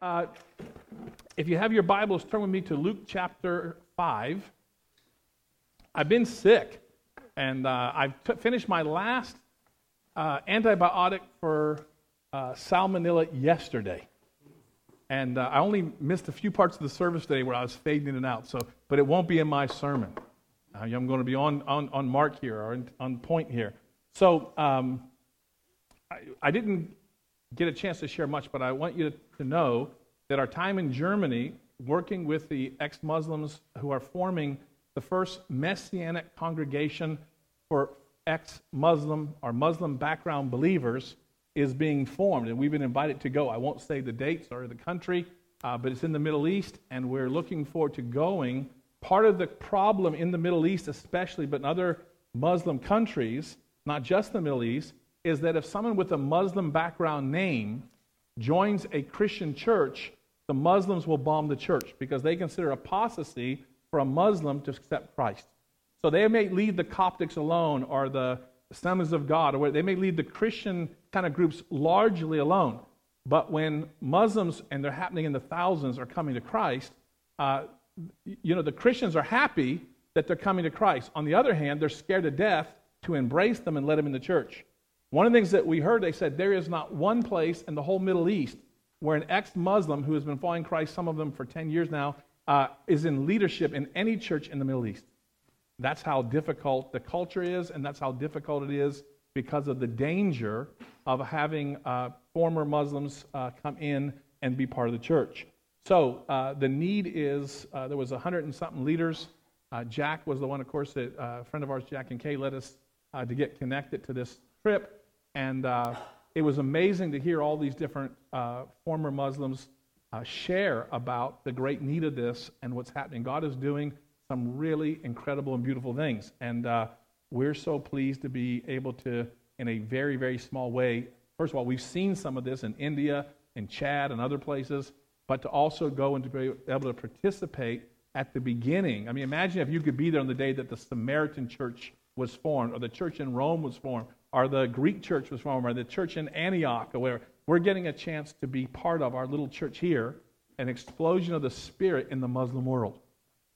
Uh, if you have your Bibles, turn with me to Luke chapter 5. I've been sick, and uh, I've t- finished my last uh, antibiotic for uh, salmonella yesterday. And uh, I only missed a few parts of the service today where I was fading in and out, so, but it won't be in my sermon. I'm going to be on, on, on mark here, or on point here. So um, I, I didn't get a chance to share much, but I want you to know that our time in Germany, working with the ex Muslims who are forming the first messianic congregation for ex Muslim or Muslim background believers, is being formed. And we've been invited to go. I won't say the dates or the country, uh, but it's in the Middle East, and we're looking forward to going. Part of the problem in the Middle East, especially, but in other Muslim countries, not just the Middle East, is that if someone with a Muslim background name joins a Christian church, the Muslims will bomb the church because they consider apostasy for a Muslim to accept Christ. So they may leave the Coptics alone or the Assemblies of God, or they may leave the Christian kind of groups largely alone. But when Muslims, and they're happening in the thousands, are coming to Christ, uh, you know, the Christians are happy that they're coming to Christ. On the other hand, they're scared to death to embrace them and let them in the church. One of the things that we heard, they said there is not one place in the whole Middle East where an ex Muslim who has been following Christ, some of them for 10 years now, uh, is in leadership in any church in the Middle East. That's how difficult the culture is, and that's how difficult it is because of the danger of having uh, former Muslims uh, come in and be part of the church. So uh, the need is uh, there was hundred and something leaders. Uh, Jack was the one, of course, that a friend of ours, Jack and Kay, led us to get connected to this trip. And uh, it was amazing to hear all these different uh, former Muslims uh, share about the great need of this and what's happening. God is doing some really incredible and beautiful things. And uh, we're so pleased to be able to, in a very, very small way, first of all, we've seen some of this in India, in Chad, and other places, but to also go and to be able to participate at the beginning. I mean, imagine if you could be there on the day that the Samaritan church was formed, or the church in Rome was formed, or the Greek church was formed, or the church in Antioch, or where we're getting a chance to be part of our little church here, an explosion of the Spirit in the Muslim world.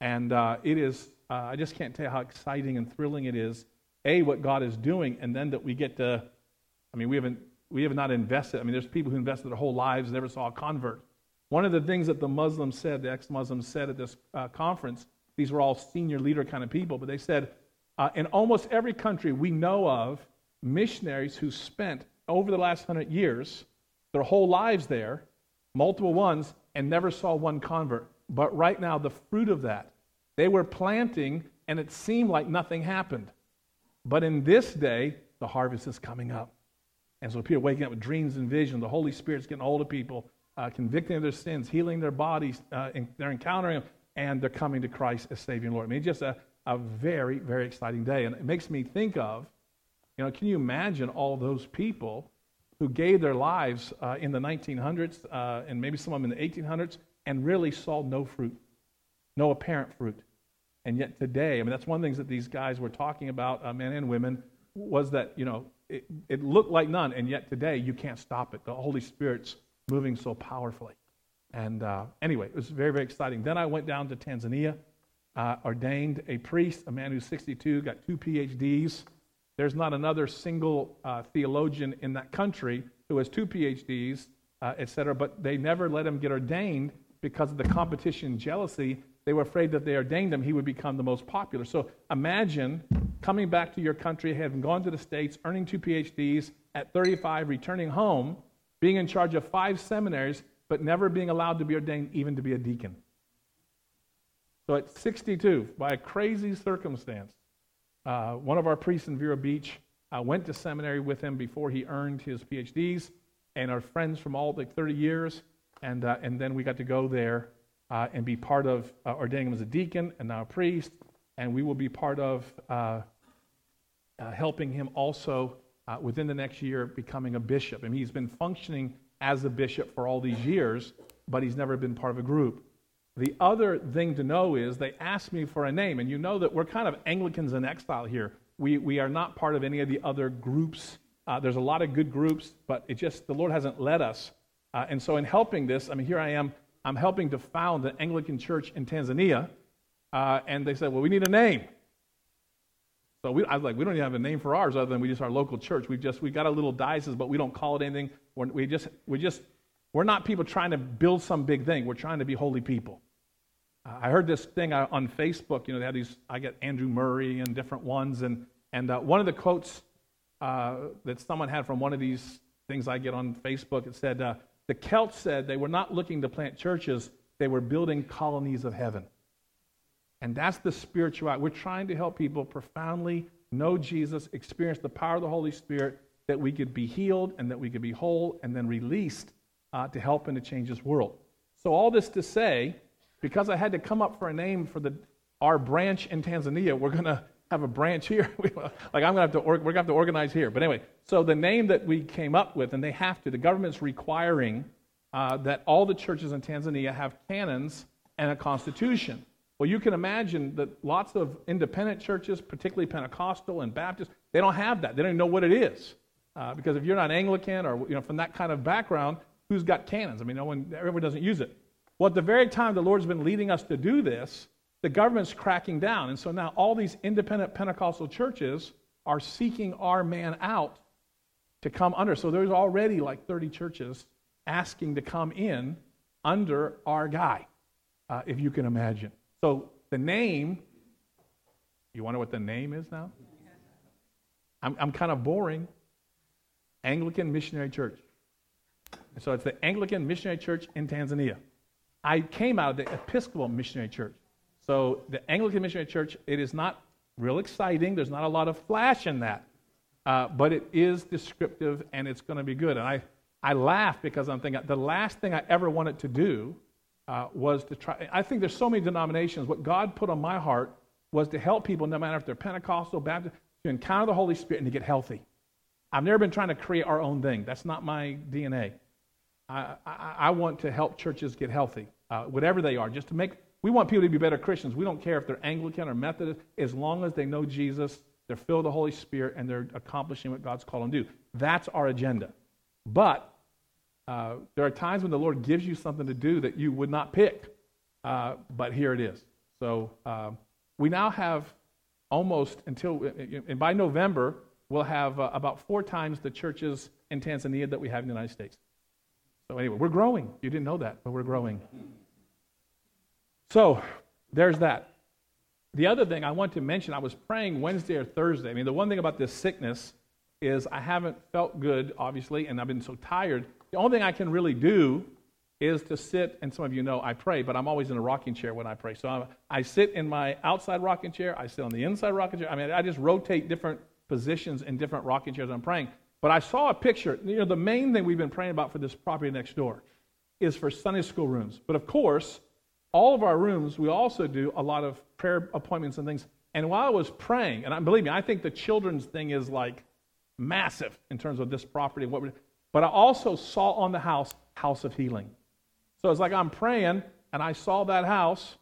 And uh, it is, uh, I just can't tell you how exciting and thrilling it is, A, what God is doing, and then that we get to, I mean, we haven't, we have not invested. I mean, there's people who invested their whole lives, and never saw a convert. One of the things that the Muslims said, the ex Muslims said at this uh, conference, these were all senior leader kind of people, but they said, uh, in almost every country we know of, missionaries who spent over the last hundred years their whole lives there, multiple ones, and never saw one convert. But right now, the fruit of that, they were planting, and it seemed like nothing happened. But in this day, the harvest is coming up. And so people are waking up with dreams and visions. The Holy Spirit's getting hold of people, uh, convicting of their sins, healing their bodies. Uh, they're encountering Him, and they're coming to Christ as Savior and Lord. I mean, just a, a very, very exciting day. And it makes me think of you know, can you imagine all those people who gave their lives uh, in the 1900s uh, and maybe some of them in the 1800s and really saw no fruit, no apparent fruit? And yet today, I mean, that's one of the things that these guys were talking about, uh, men and women, was that, you know, it, it looked like none, and yet today you can't stop it. The Holy Spirit's moving so powerfully. And uh, anyway, it was very, very exciting. Then I went down to Tanzania, uh, ordained a priest, a man who's 62, got two PhDs. There's not another single uh, theologian in that country who has two PhDs, uh, et cetera, but they never let him get ordained because of the competition jealousy. They were afraid that they ordained him, he would become the most popular. So imagine coming back to your country, having gone to the States, earning two PhDs, at 35, returning home, being in charge of five seminaries, but never being allowed to be ordained even to be a deacon. So at 62, by a crazy circumstance, uh, one of our priests in Vero Beach uh, went to seminary with him before he earned his PhDs, and are friends from all like 30 years. And, uh, and then we got to go there uh, and be part of uh, ordaining him as a deacon and now a priest. And we will be part of uh, helping him also within the next year becoming a bishop. I mean, he's been functioning as a bishop for all these years, but he's never been part of a group. The other thing to know is they asked me for a name, and you know that we're kind of Anglicans in exile here. We, we are not part of any of the other groups. Uh, there's a lot of good groups, but it just, the Lord hasn't led us Uh, and so, in helping this, I mean, here I am, I'm helping to found the Anglican church in Tanzania. Uh, and they said, well, we need a name. So we, I was like, we don't even have a name for ours other than we just our local church. We've just, we got a little diocese, but we don't call it anything. We're, we just, we just, we're not people trying to build some big thing. We're trying to be holy people. Uh, I heard this thing on Facebook. You know, they have these. I get Andrew Murray and different ones, and and uh, one of the quotes uh, that someone had from one of these things I get on Facebook. It said, uh, "The Celts said they were not looking to plant churches; they were building colonies of heaven." And that's the spirituality. We're trying to help people profoundly know Jesus, experience the power of the Holy Spirit, that we could be healed and that we could be whole and then released uh, to help and to change this world. So, all this to say, because I had to come up for a name for the, our branch in Tanzania, we're going to have a branch here. like, I'm going to have to, or, we're going to have to organize here. But anyway, so the name that we came up with, and they have to, the government's requiring uh, that all the churches in Tanzania have canons and a constitution. Well, you can imagine that lots of independent churches, particularly Pentecostal and Baptist, they don't have that. They don't even know what it is. Uh, because if you're not Anglican or you know from that kind of background, who's got canons? I mean, no one, everyone doesn't use it. Well, at the very time the Lord's been leading us to do this, the government's cracking down. And so now all these independent Pentecostal churches are seeking our man out to come under. So there's already like 30 churches asking to come in under our guy, uh, if you can imagine. So the name, you wonder what the name is now? I'm, I'm kind of boring. Anglican Missionary Church. So it's the Anglican Missionary Church in Tanzania. I came out of the Episcopal Missionary Church. So the Anglican Missionary Church, it is not real exciting. There's not a lot of flash in that. Uh, but it is descriptive and it's going to be good. And I, I laugh because I'm thinking the last thing I ever wanted to do uh, was to try. I think there's so many denominations. What God put on my heart was to help people, no matter if they're Pentecostal, Baptist, to encounter the Holy Spirit and to get healthy. I've never been trying to create our own thing. That's not my DNA. I, I, I want to help churches get healthy, uh, whatever they are, just to make. We want people to be better Christians. We don't care if they're Anglican or Methodist, as long as they know Jesus, they're filled with the Holy Spirit, and they're accomplishing what God's called them to do. That's our agenda. But uh, there are times when the Lord gives you something to do that you would not pick, uh, but here it is. So uh, we now have almost until, and by November, we'll have uh, about four times the churches in Tanzania that we have in the United States. So anyway, we're growing. You didn't know that, but we're growing. So there's that. The other thing I want to mention, I was praying Wednesday or Thursday. I mean, the one thing about this sickness is I haven't felt good, obviously, and I've been so tired the only thing I can really do is to sit, and some of you know I pray, but I'm always in a rocking chair when I pray. So I'm, i sit in my outside rocking chair, I sit on the inside rocking chair. I mean, I just rotate different positions in different rocking chairs I'm praying. But I saw a picture. You know, the main thing we've been praying about for this property next door is for Sunday school rooms. But of course, all of our rooms, we also do a lot of prayer appointments and things. And while I was praying, and I, believe me, I think the children's thing is like massive in terms of this property what but I also saw on the house, house of healing. So it's like I'm praying and I saw that house,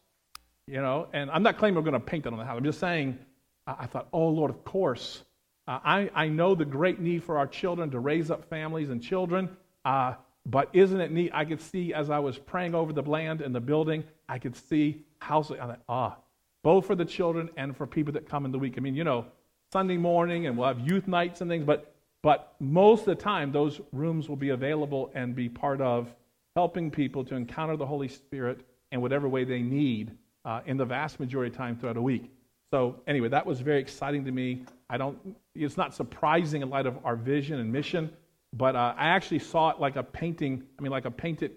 you know, and I'm not claiming we're going to paint it on the house. I'm just saying, I thought, oh Lord, of course. Uh, I, I know the great need for our children to raise up families and children. Uh, but isn't it neat? I could see as I was praying over the land and the building, I could see houses. I thought, ah, both for the children and for people that come in the week. I mean, you know, Sunday morning and we'll have youth nights and things, but but most of the time, those rooms will be available and be part of helping people to encounter the Holy Spirit in whatever way they need uh, in the vast majority of time throughout a week. So anyway, that was very exciting to me. I don't. It's not surprising in light of our vision and mission, but uh, I actually saw it like a painting. I mean, like a painted.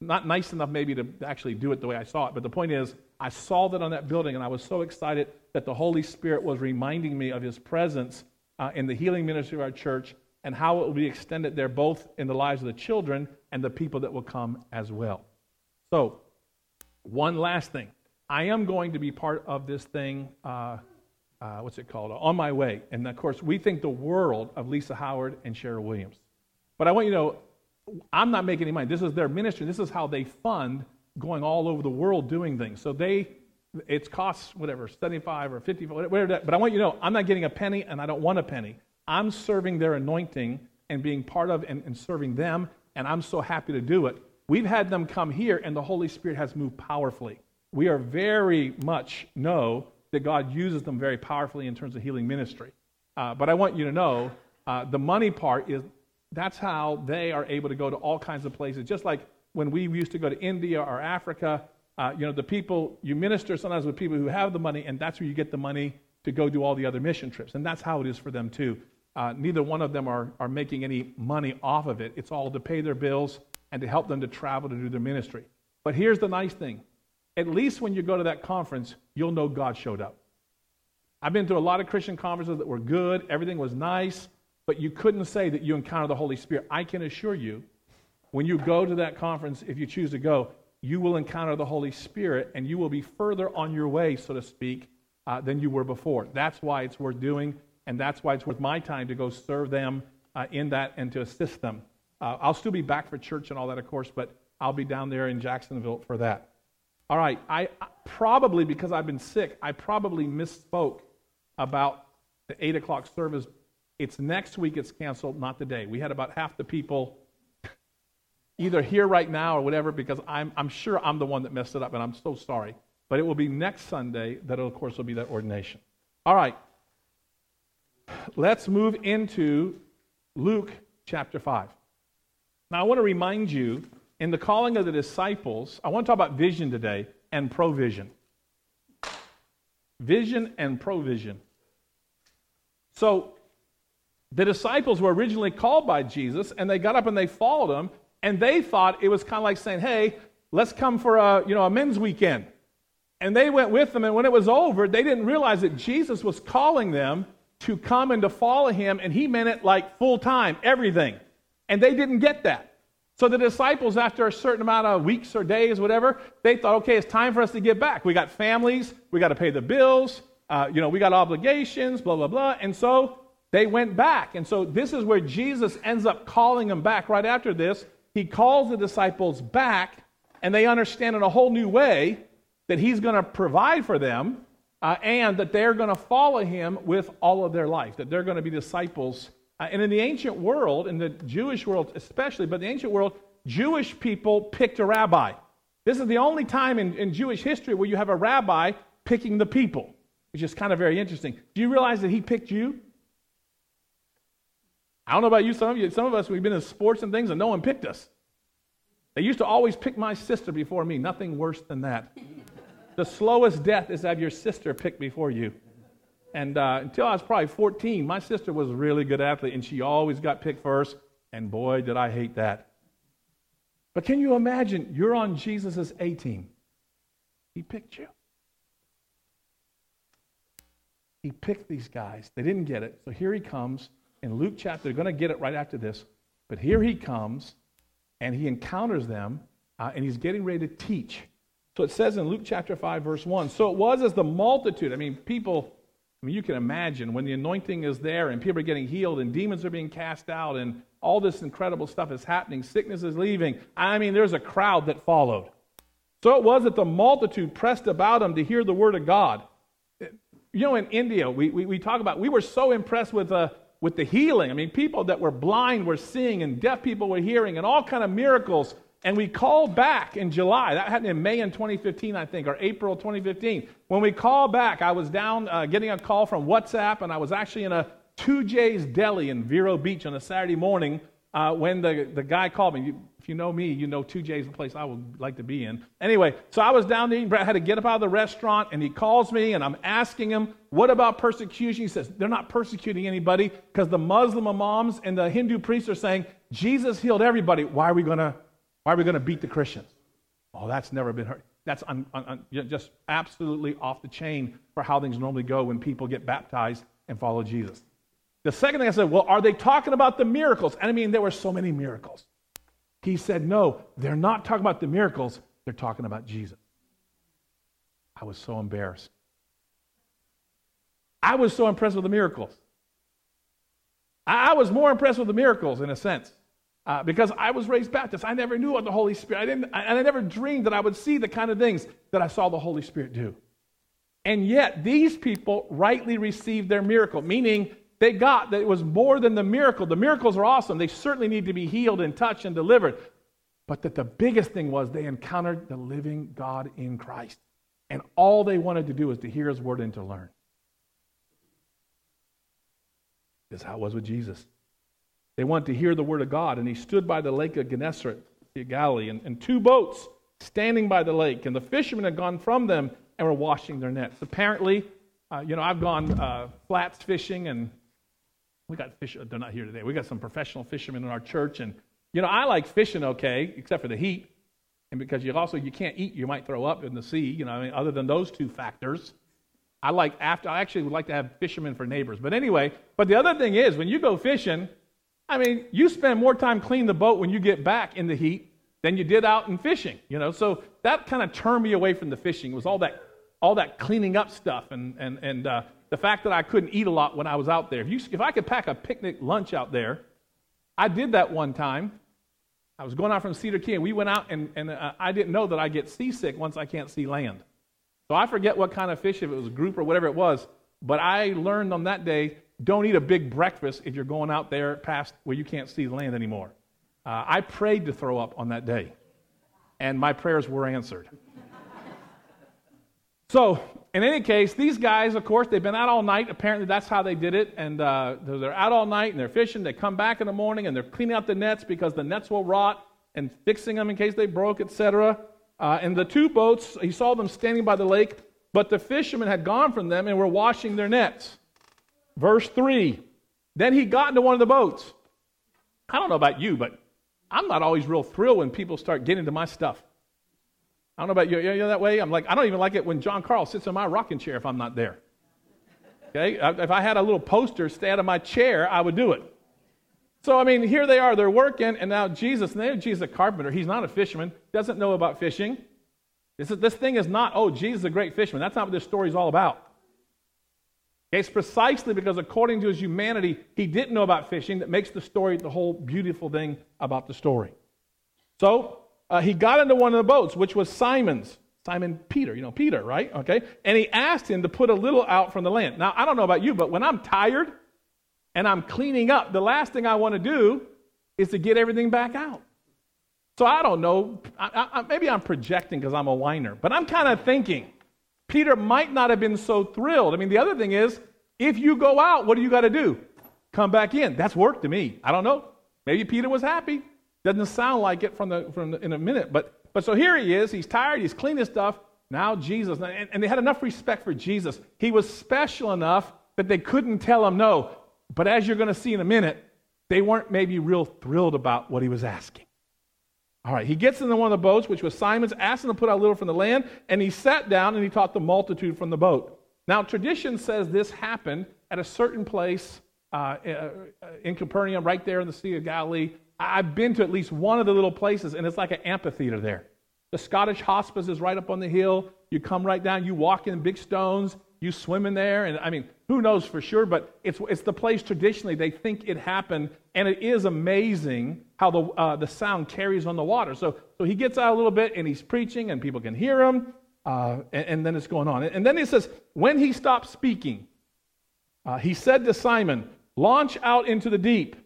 Not nice enough maybe to actually do it the way I saw it, but the point is, I saw that on that building, and I was so excited that the Holy Spirit was reminding me of His presence uh, in the healing ministry of our church and how it will be extended there both in the lives of the children and the people that will come as well. So, one last thing. I am going to be part of this thing, uh, uh, what's it called? On My Way. And of course, we think the world of Lisa Howard and Cheryl Williams. But I want you to know, I'm not making any money. This is their ministry. This is how they fund going all over the world doing things. So they it costs whatever, 75 or 50, whatever that, but I want you to know, I'm not getting a penny and I don't want a penny. I'm serving their anointing and being part of and, and serving them and I'm so happy to do it. We've had them come here, and the Holy Spirit has moved powerfully. We are very much know that God uses them very powerfully in terms of healing ministry. Uh, but I want you to know uh, the money part is that's how they are able to go to all kinds of places. Just like when we used to go to India or Africa, uh, you know, the people, you minister sometimes with people who have the money, and that's where you get the money to go do all the other mission trips. And that's how it is for them, too. Uh, neither one of them are, are making any money off of it. It's all to pay their bills and to help them to travel to do their ministry. But here's the nice thing at least when you go to that conference, you'll know God showed up. I've been to a lot of Christian conferences that were good, everything was nice, but you couldn't say that you encountered the Holy Spirit. I can assure you, when you go to that conference, if you choose to go, you will encounter the Holy Spirit and you will be further on your way, so to speak, uh, than you were before. That's why it's worth doing, and that's why it's worth my time to go serve them uh, in that and to assist them. Uh, I'll still be back for church and all that, of course, but I'll be down there in Jacksonville for that. All right, I probably, because I've been sick, I probably misspoke about the 8 o'clock service. It's next week it's canceled, not today. We had about half the people either here right now or whatever because I'm, I'm sure I'm the one that messed it up and I'm so sorry. But it will be next Sunday that, of course, will be that ordination. All right. Let's move into Luke chapter 5. Now, I want to remind you in the calling of the disciples, I want to talk about vision today and provision. Vision and provision. So, the disciples were originally called by Jesus, and they got up and they followed him, and they thought it was kind of like saying, "Hey, let's come for a you know a men's weekend." And they went with them, and when it was over, they didn't realize that Jesus was calling them to come and to follow him, and he meant it like full time, everything. And they didn't get that. So the disciples, after a certain amount of weeks or days, whatever, they thought, okay, it's time for us to get back. We got families, we got to pay the bills, uh, you know, we got obligations, blah, blah, blah. And so they went back. And so this is where Jesus ends up calling them back right after this. He calls the disciples back, and they understand in a whole new way that he's going to provide for them uh, and that they're going to follow him with all of their life, that they're going to be disciples. Uh, and in the ancient world, in the Jewish world especially, but the ancient world, Jewish people picked a rabbi. This is the only time in, in Jewish history where you have a rabbi picking the people, which is kind of very interesting. Do you realize that he picked you? I don't know about you, some of you, some of us, we've been in sports and things and no one picked us. They used to always pick my sister before me, nothing worse than that. The slowest death is to have your sister picked before you. And uh, until I was probably 14, my sister was a really good athlete, and she always got picked first. And boy, did I hate that. But can you imagine? You're on Jesus' A team. He picked you. He picked these guys. They didn't get it. So here he comes in Luke chapter. They're going to get it right after this. But here he comes, and he encounters them, uh, and he's getting ready to teach. So it says in Luke chapter 5, verse 1 So it was as the multitude, I mean, people, I mean, you can imagine when the anointing is there and people are getting healed and demons are being cast out and all this incredible stuff is happening, sickness is leaving. I mean, there's a crowd that followed. So it was that the multitude pressed about him to hear the word of God. You know, in India, we, we, we talk about, we were so impressed with, uh, with the healing. I mean, people that were blind were seeing and deaf people were hearing and all kind of miracles and we called back in July. That happened in May in 2015, I think, or April 2015. When we called back, I was down uh, getting a call from WhatsApp, and I was actually in a 2J's Deli in Vero Beach on a Saturday morning uh, when the, the guy called me. You, if you know me, you know 2J's the place I would like to be in. Anyway, so I was down there I had to get up out of the restaurant, and he calls me, and I'm asking him, What about persecution? He says, They're not persecuting anybody because the Muslim imams and the Hindu priests are saying, Jesus healed everybody. Why are we going to why are we going to beat the Christians? Oh, that's never been heard. That's un, un, un, just absolutely off the chain for how things normally go when people get baptized and follow Jesus. The second thing I said, well, are they talking about the miracles? And I mean, there were so many miracles. He said, no, they're not talking about the miracles, they're talking about Jesus. I was so embarrassed. I was so impressed with the miracles. I was more impressed with the miracles in a sense uh, because I was raised Baptist. I never knew what the Holy Spirit, I didn't, and I never dreamed that I would see the kind of things that I saw the Holy Spirit do. And yet, these people rightly received their miracle, meaning they got that it was more than the miracle. The miracles are awesome. They certainly need to be healed and touched and delivered. But that the biggest thing was they encountered the living God in Christ. And all they wanted to do was to hear his word and to learn. This is how it was with Jesus. They wanted to hear the word of God, and he stood by the lake of Gennesaret, Galilee, and, and two boats standing by the lake, and the fishermen had gone from them and were washing their nets. Apparently, uh, you know, I've gone uh, flats fishing, and we got fish. They're not here today. We got some professional fishermen in our church, and you know, I like fishing okay, except for the heat, and because you also you can't eat, you might throw up in the sea. You know, I mean, other than those two factors. I like after. I actually would like to have fishermen for neighbors. But anyway, but the other thing is when you go fishing, I mean, you spend more time cleaning the boat when you get back in the heat than you did out in fishing. You know, so that kind of turned me away from the fishing. It was all that all that cleaning up stuff and, and, and uh, the fact that I couldn't eat a lot when I was out there. If, you, if I could pack a picnic lunch out there, I did that one time. I was going out from Cedar Key, and we went out, and, and uh, I didn't know that I get seasick once I can't see land. So I forget what kind of fish, if it was a group or whatever it was, but I learned on that day don't eat a big breakfast if you're going out there past where you can't see the land anymore. Uh, I prayed to throw up on that day, and my prayers were answered. So, in any case, these guys, of course, they've been out all night. Apparently, that's how they did it. And uh, they're out all night and they're fishing. They come back in the morning and they're cleaning out the nets because the nets will rot and fixing them in case they broke, etc. Uh, and the two boats, he saw them standing by the lake, but the fishermen had gone from them and were washing their nets. Verse 3 Then he got into one of the boats. I don't know about you, but I'm not always real thrilled when people start getting into my stuff. I don't know about you. You're that way? I'm like, I don't even like it when John Carl sits in my rocking chair if I'm not there. Okay? If I had a little poster out of my chair, I would do it. So, I mean, here they are. They're working, and now Jesus, and they Jesus a carpenter. He's not a fisherman, doesn't know about fishing. This, is, this thing is not, oh, Jesus is a great fisherman. That's not what this story is all about. It's precisely because, according to his humanity, he didn't know about fishing that makes the story the whole beautiful thing about the story. So, uh, he got into one of the boats, which was Simon's. Simon Peter, you know, Peter, right? Okay. And he asked him to put a little out from the land. Now, I don't know about you, but when I'm tired and I'm cleaning up, the last thing I want to do is to get everything back out. So I don't know. I, I, maybe I'm projecting because I'm a whiner, but I'm kind of thinking Peter might not have been so thrilled. I mean, the other thing is, if you go out, what do you got to do? Come back in. That's work to me. I don't know. Maybe Peter was happy. Doesn't sound like it from the, from the, in a minute. But, but so here he is. He's tired. He's cleaned his stuff. Now Jesus. And, and they had enough respect for Jesus. He was special enough that they couldn't tell him no. But as you're going to see in a minute, they weren't maybe real thrilled about what he was asking. All right, he gets into one of the boats, which was Simon's, asked him to put out a little from the land, and he sat down and he taught the multitude from the boat. Now, tradition says this happened at a certain place uh, uh in Capernaum, right there in the Sea of Galilee, I've been to at least one of the little places, and it's like an amphitheater there. The Scottish hospice is right up on the hill. You come right down, you walk in big stones, you swim in there, and I mean, who knows for sure, but it's, it's the place traditionally they think it happened, and it is amazing how the, uh, the sound carries on the water. So, so he gets out a little bit, and he's preaching, and people can hear him, uh, and, and, then it's going on. And then he says, when he stopped speaking, uh, he said to Simon, Launch out into the deep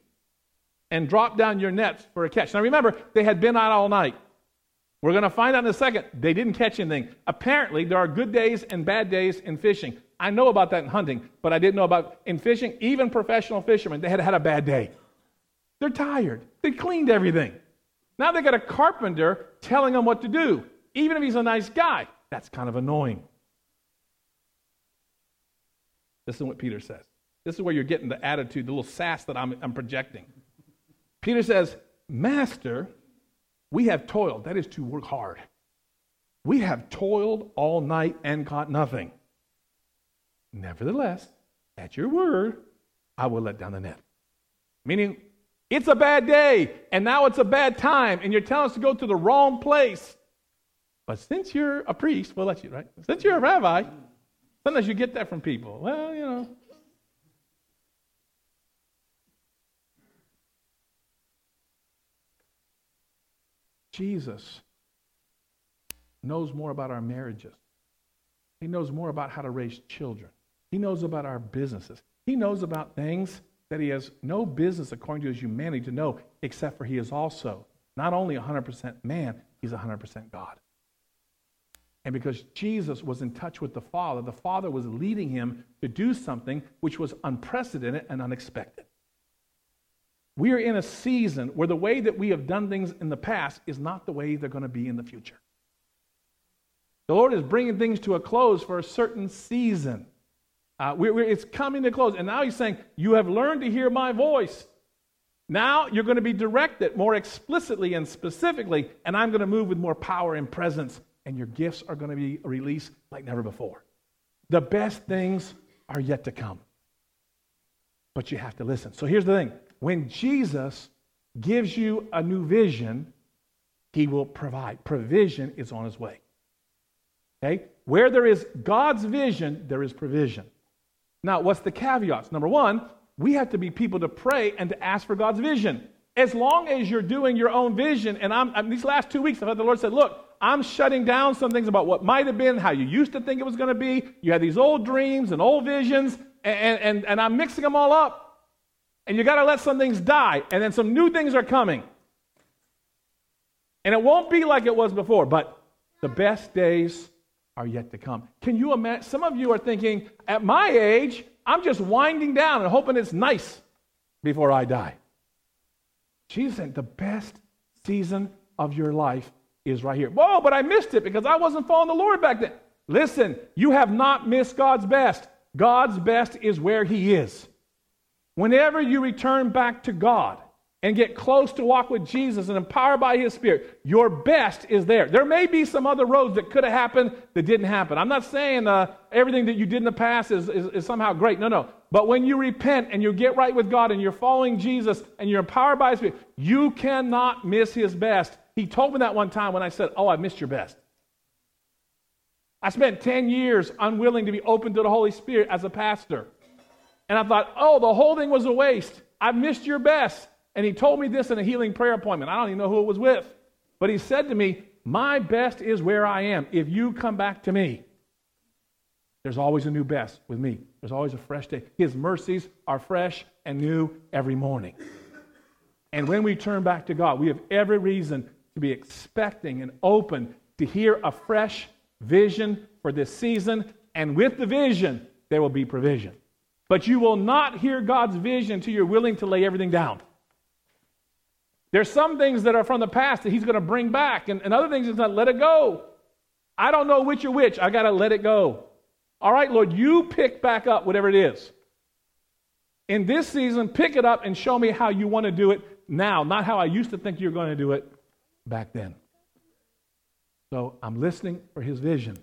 and drop down your nets for a catch. Now remember, they had been out all night. We're going to find out in a second, they didn't catch anything. Apparently, there are good days and bad days in fishing. I know about that in hunting, but I didn't know about in fishing. Even professional fishermen, they had had a bad day. They're tired. They cleaned everything. Now they got a carpenter telling them what to do, even if he's a nice guy. That's kind of annoying. This is what Peter says. This is where you're getting the attitude, the little sass that I'm, I'm projecting. Peter says, Master, we have toiled. That is to work hard. We have toiled all night and caught nothing. Nevertheless, at your word, I will let down the net. Meaning, it's a bad day, and now it's a bad time, and you're telling us to go to the wrong place. But since you're a priest, we'll let you, right? Since you're a rabbi, sometimes you get that from people. Well, you know, Jesus knows more about our marriages. He knows more about how to raise children. He knows about our businesses. He knows about things that he has no business, according to his humanity, to know, except for he is also not only 100% man, he's 100% God. And because Jesus was in touch with the Father, the Father was leading him to do something which was unprecedented and unexpected. We are in a season where the way that we have done things in the past is not the way they're going to be in the future. The Lord is bringing things to a close for a certain season. Uh, we're, we're, it's coming to close. And now He's saying, You have learned to hear my voice. Now you're going to be directed more explicitly and specifically, and I'm going to move with more power and presence, and your gifts are going to be released like never before. The best things are yet to come. But you have to listen. So here's the thing when Jesus gives you a new vision, he will provide. Provision is on his way. Okay? Where there is God's vision, there is provision. Now, what's the caveats? Number one, we have to be people to pray and to ask for God's vision. As long as you're doing your own vision, and I'm, I'm these last two weeks, I've had the Lord said, Look, I'm shutting down some things about what might have been, how you used to think it was going to be. You had these old dreams and old visions, and, and, and I'm mixing them all up. And you got to let some things die, and then some new things are coming. And it won't be like it was before, but the best days are yet to come. Can you imagine? Some of you are thinking, at my age, I'm just winding down and hoping it's nice before I die. Jesus said, the best season of your life is right here. Whoa, but I missed it because I wasn't following the Lord back then. Listen, you have not missed God's best. God's best is where He is. Whenever you return back to God, and get close to walk with Jesus and empowered by His Spirit, your best is there. There may be some other roads that could have happened that didn't happen. I'm not saying uh, everything that you did in the past is, is, is somehow great. No, no. But when you repent and you get right with God and you're following Jesus and you're empowered by His Spirit, you cannot miss His best. He told me that one time when I said, Oh, I missed your best. I spent 10 years unwilling to be open to the Holy Spirit as a pastor. And I thought, oh, the whole thing was a waste. I missed your best. And he told me this in a healing prayer appointment. I don't even know who it was with. But he said to me, My best is where I am. If you come back to me, there's always a new best with me. There's always a fresh day. His mercies are fresh and new every morning. And when we turn back to God, we have every reason to be expecting and open to hear a fresh vision for this season. And with the vision, there will be provision. But you will not hear God's vision until you're willing to lay everything down. There's some things that are from the past that he's going to bring back, and, and other things he's going to let it go. I don't know which or which. I got to let it go. All right, Lord, you pick back up whatever it is. In this season, pick it up and show me how you want to do it now, not how I used to think you were going to do it back then. So I'm listening for his vision.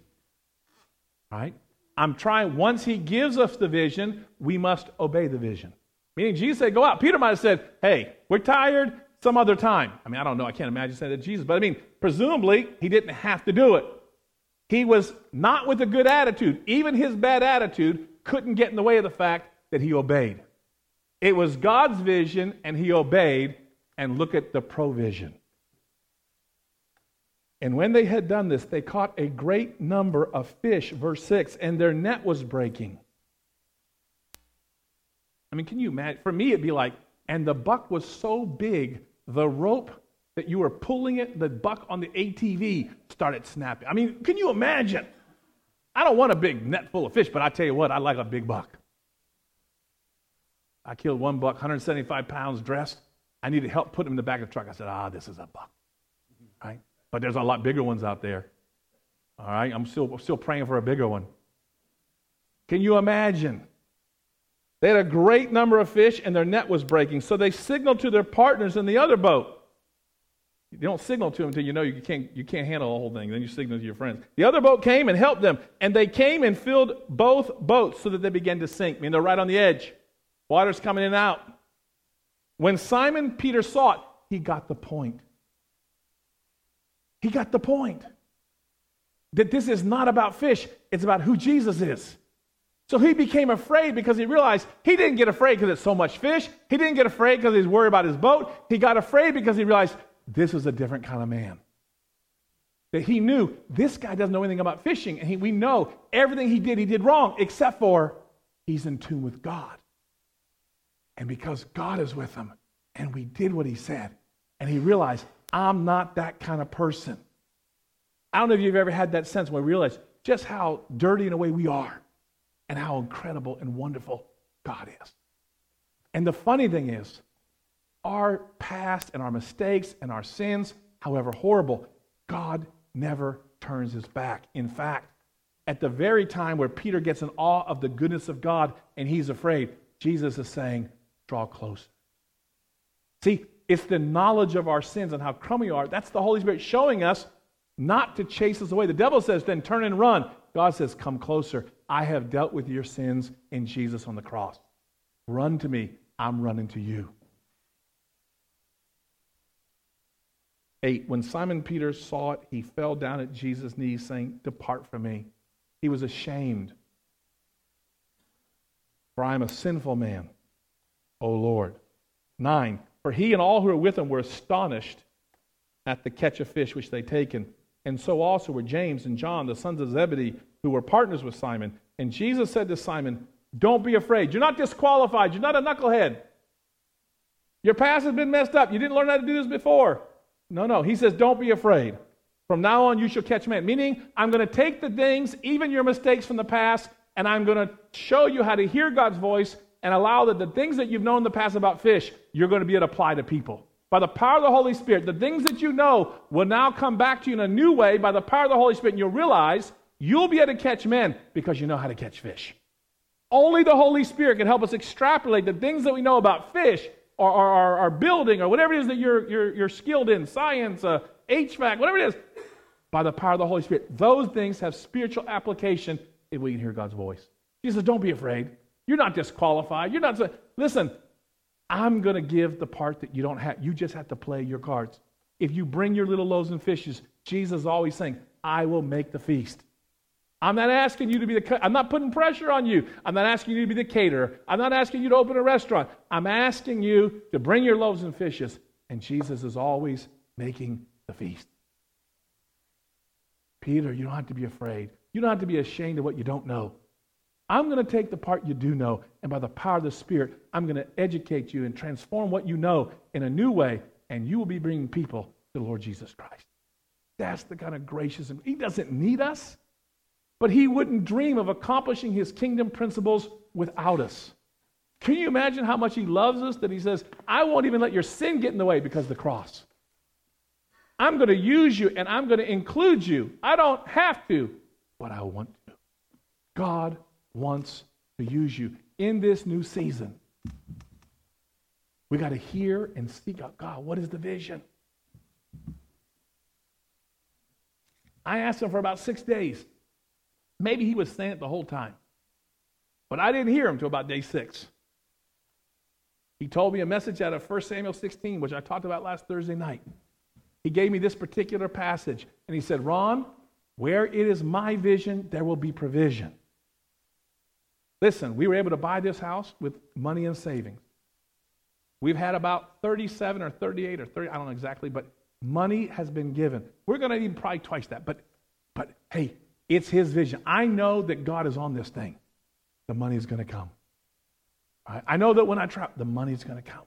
All right? I'm trying, once he gives us the vision, we must obey the vision. Meaning Jesus said, go out. Peter might have said, hey, we're tired some other time. I mean, I don't know. I can't imagine saying that to Jesus, but I mean, presumably, he didn't have to do it. He was not with a good attitude. Even his bad attitude couldn't get in the way of the fact that he obeyed. It was God's vision, and he obeyed, and look at the provision. And when they had done this, they caught a great number of fish, verse 6, and their net was breaking. I mean, can you imagine? For me, it'd be like, and the buck was so big the rope that you were pulling it, the buck on the ATV started snapping. I mean, can you imagine? I don't want a big net full of fish, but I tell you what, I like a big buck. I killed one buck, 175 pounds dressed. I needed help putting him in the back of the truck. I said, ah, this is a buck. Right? But there's a lot bigger ones out there. All right? I'm still, still praying for a bigger one. Can you imagine? They had a great number of fish and their net was breaking. So they signaled to their partners in the other boat. You don't signal to them until you know you can't, you can't handle the whole thing. Then you signal to your friends. The other boat came and helped them. And they came and filled both boats so that they began to sink. I mean, they're right on the edge. Water's coming in and out. When Simon Peter saw it, he got the point. He got the point. That this is not about fish, it's about who Jesus is. So he became afraid because he realized he didn't get afraid because it's so much fish. He didn't get afraid because he's worried about his boat. He got afraid because he realized this is a different kind of man. That he knew this guy doesn't know anything about fishing. And he, we know everything he did, he did wrong, except for he's in tune with God. And because God is with him, and we did what he said, and he realized, I'm not that kind of person. I don't know if you've ever had that sense where we realize just how dirty in a way we are and how incredible and wonderful God is. And the funny thing is, our past and our mistakes and our sins, however horrible, God never turns his back. In fact, at the very time where Peter gets in awe of the goodness of God and he's afraid, Jesus is saying, Draw close. See, it's the knowledge of our sins and how crummy we are. That's the Holy Spirit showing us not to chase us away. The devil says, Then turn and run. God says, Come closer. I have dealt with your sins in Jesus on the cross. Run to me. I'm running to you. 8. When Simon Peter saw it, he fell down at Jesus' knees, saying, Depart from me. He was ashamed. For I am a sinful man, O Lord. 9. For he and all who were with him were astonished at the catch of fish which they'd taken. And so also were James and John, the sons of Zebedee, who were partners with Simon. And Jesus said to Simon, Don't be afraid. You're not disqualified. You're not a knucklehead. Your past has been messed up. You didn't learn how to do this before. No, no. He says, Don't be afraid. From now on, you shall catch men. Meaning, I'm going to take the things, even your mistakes from the past, and I'm going to show you how to hear God's voice and allow that the things that you've known in the past about fish, you're going to be able to apply to people. By the power of the Holy Spirit, the things that you know will now come back to you in a new way by the power of the Holy Spirit, and you'll realize you'll be able to catch men because you know how to catch fish. Only the Holy Spirit can help us extrapolate the things that we know about fish or, building or whatever it is that you're, you're, you're skilled in, science, uh, HVAC, whatever it is, by the power of the Holy Spirit. Those things have spiritual application if we can hear God's voice. Jesus, don't be afraid. You're not disqualified. You're not. Listen, I'm going to give the part that you don't have. You just have to play your cards. If you bring your little loaves and fishes, Jesus is always saying, I will make the feast. I'm not asking you to be the, I'm not putting pressure on you. I'm not asking you to be the caterer. I'm not asking you to open a restaurant. I'm asking you to bring your loaves and fishes. And Jesus is always making the feast. Peter, you don't have to be afraid. You don't have to be ashamed of what you don't know. I'm going to take the part you do know, and by the power of the Spirit, I'm going to educate you and transform what you know in a new way, and you will be bringing people to the Lord Jesus Christ. That's the kind of gracious, He doesn't need us. But he wouldn't dream of accomplishing his kingdom principles without us. Can you imagine how much he loves us that he says, I won't even let your sin get in the way because of the cross? I'm going to use you and I'm going to include you. I don't have to, but I want to. God wants to use you in this new season. We got to hear and seek out God. What is the vision? I asked him for about six days. Maybe he was saying it the whole time. But I didn't hear him until about day six. He told me a message out of 1 Samuel 16, which I talked about last Thursday night. He gave me this particular passage, and he said, Ron, where it is my vision, there will be provision. Listen, we were able to buy this house with money and savings. We've had about 37 or 38 or 30, I don't know exactly, but money has been given. We're going to need probably twice that. But, but hey, it's his vision. I know that God is on this thing. The money's going to come. I know that when I try, the money's going to come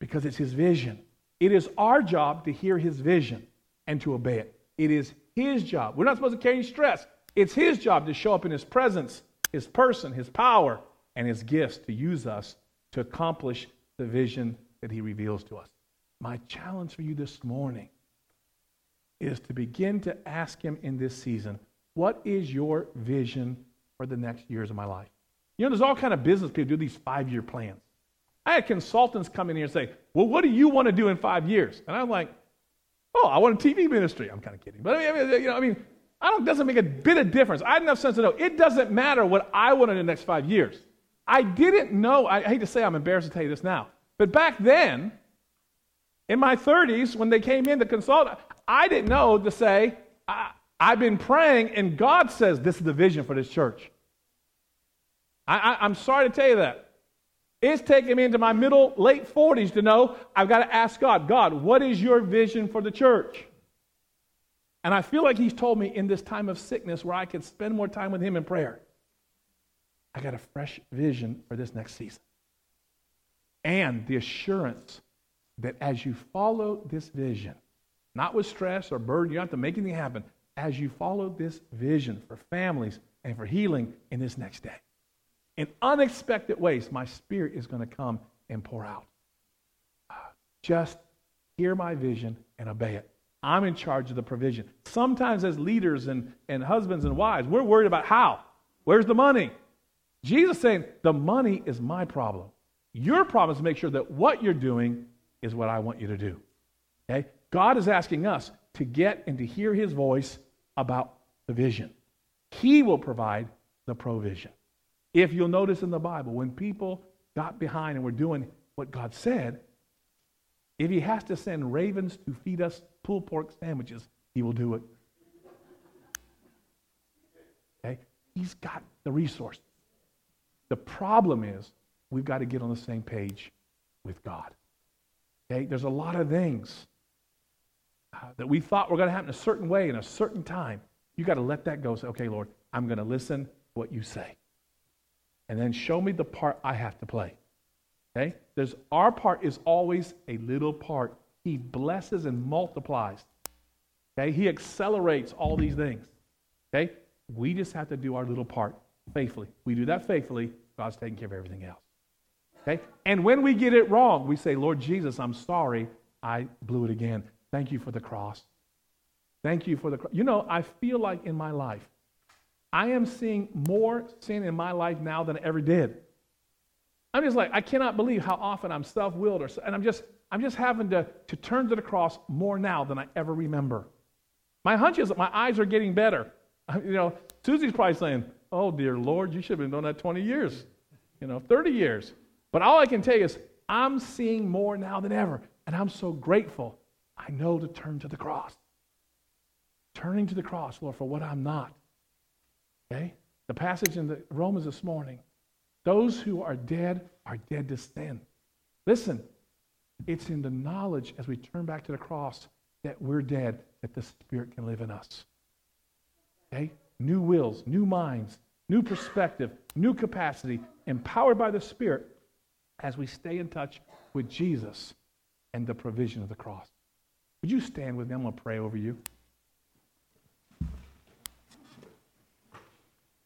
because it's his vision. It is our job to hear his vision and to obey it. It is his job. We're not supposed to carry stress. It's his job to show up in his presence, his person, his power, and his gifts to use us to accomplish the vision that he reveals to us. My challenge for you this morning is to begin to ask him in this season what is your vision for the next years of my life? You know, there's all kind of business people do these five-year plans. I had consultants come in here and say, well, what do you want to do in five years? And I'm like, oh, I want a TV ministry. I'm kind of kidding. But I mean, you know, I mean, I don't, doesn't make a bit of difference. I had enough sense to know it doesn't matter what I want in the next five years. I didn't know, I hate to say I'm embarrassed to tell you this now, but back then, in my 30s, when they came in to consult, I didn't know to say, I've been praying, and God says this is the vision for this church. I, am sorry to tell you that. It's taken me into my middle, late 40s to know I've got to ask God, God, what is your vision for the church? And I feel like He's told me in this time of sickness where I could spend more time with Him in prayer, I got a fresh vision for this next season. and the assurance that as you follow this vision, not with stress or burden, you don't have to make anything happen. As you follow this vision for families and for healing in this next day, in unexpected ways, my spirit is going to come and pour out. Uh, just hear my vision and obey it. I'm in charge of the provision. Sometimes, as leaders and, and husbands and wives, we're worried about how. Where's the money? Jesus saying, the money is my problem. Your problem is to make sure that what you're doing is what I want you to do. Okay? God is asking us to get and to hear his voice about the vision. He will provide the provision. If you'll notice in the Bible, when people got behind and were doing what God said, if he has to send ravens to feed us pulled pork sandwiches, he will do it. Okay? He's got the resources. The problem is we've got to get on the same page with God. Okay? There's a lot of things that we thought were going to happen a certain way in a certain time. You got to let that go. Say, okay, Lord, I'm going to listen what you say. And then show me the part I have to play. Okay? There's our part is always a little part. He blesses and multiplies. Okay? He accelerates all these things. Okay? We just have to do our little part faithfully. We do that faithfully, God's taking care of everything else. Okay? And when we get it wrong, we say, Lord Jesus, I'm sorry. I blew it again. Thank you for the cross. Thank you for the cross. You know, I feel like in my life, I am seeing more sin in my life now than I ever did. I'm just like, I cannot believe how often I'm self-willed or, and I'm just, I'm just having to, to turn to the cross more now than I ever remember. My hunch is that my eyes are getting better. You know, Susie's probably saying, oh, dear Lord, you should have been doing that 20 years, you know, 30 years. But all I can tell you is I'm seeing more now than ever. And I'm so grateful. I know to turn to the cross. Turning to the cross, Lord, for what I'm not. Okay? The passage in the Romans this morning. Those who are dead are dead to sin. Listen, it's in the knowledge as we turn back to the cross that we're dead, that the Spirit can live in us. Okay? New wills, new minds, new perspective, new capacity, empowered by the Spirit as we stay in touch with Jesus and the provision of the cross. Would you stand with me? I'm going to pray over you.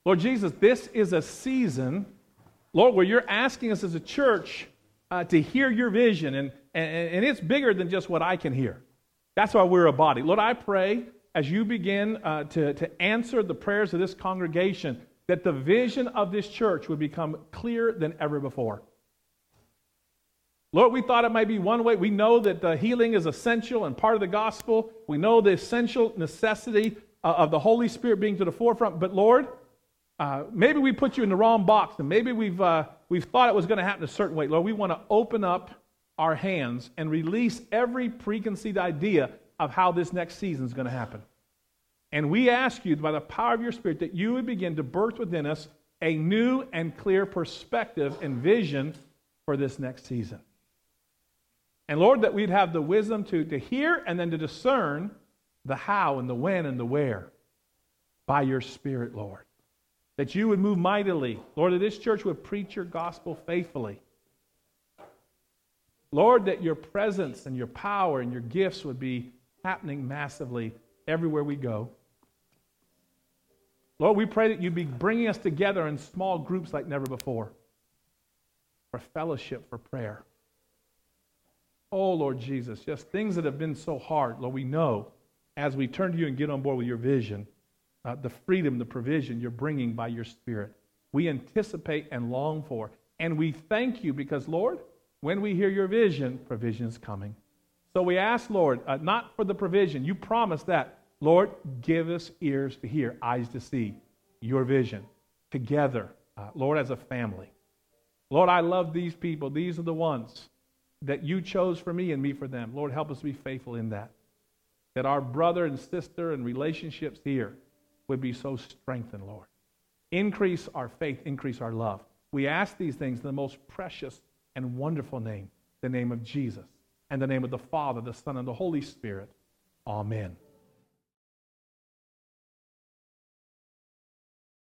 Lord Jesus, this is a season, Lord, where you're asking us as a church uh, to hear your vision, and, and, and it's bigger than just what I can hear. That's why we're a body. Lord, I pray as you begin uh, to, to answer the prayers of this congregation that the vision of this church would become clearer than ever before. Lord, we thought it might be one way. We know that the healing is essential and part of the gospel. We know the essential necessity uh, of the Holy Spirit being to the forefront. But Lord, uh, maybe we put you in the wrong box, and maybe we've, uh, we've thought it was going to happen a certain way. Lord, we want to open up our hands and release every preconceived idea of how this next season is going to happen. And we ask you, by the power of your Spirit, that you would begin to birth within us a new and clear perspective and vision for this next season. And Lord, that we'd have the wisdom to, to hear and then to discern the how and the when and the where by your Spirit, Lord that you would move mightily. Lord, that this church would preach your gospel faithfully. Lord, that your presence and your power and your gifts would be happening massively everywhere we go. Lord, we pray that you'd be bringing us together in small groups like never before for fellowship, for prayer. Oh, Lord Jesus, just things that have been so hard, Lord, we know as we turn to you and get on board with your vision uh, the freedom, the provision you're bringing by your Spirit. We anticipate and long for. And we thank you because, Lord, when we hear your vision, provision is coming. So we ask, Lord, uh, not for the provision. You promised that. Lord, give us ears to hear, eyes to see your vision together, uh, Lord, as a family. Lord, I love these people. These are the ones that you chose for me and me for them. Lord, help us be faithful in that. That our brother and sister and relationships here would be so strengthened, Lord. Increase our faith, increase our love. We ask these things in the most precious and wonderful name, the name of Jesus, and the name of the Father, the Son, and the Holy Spirit. Amen.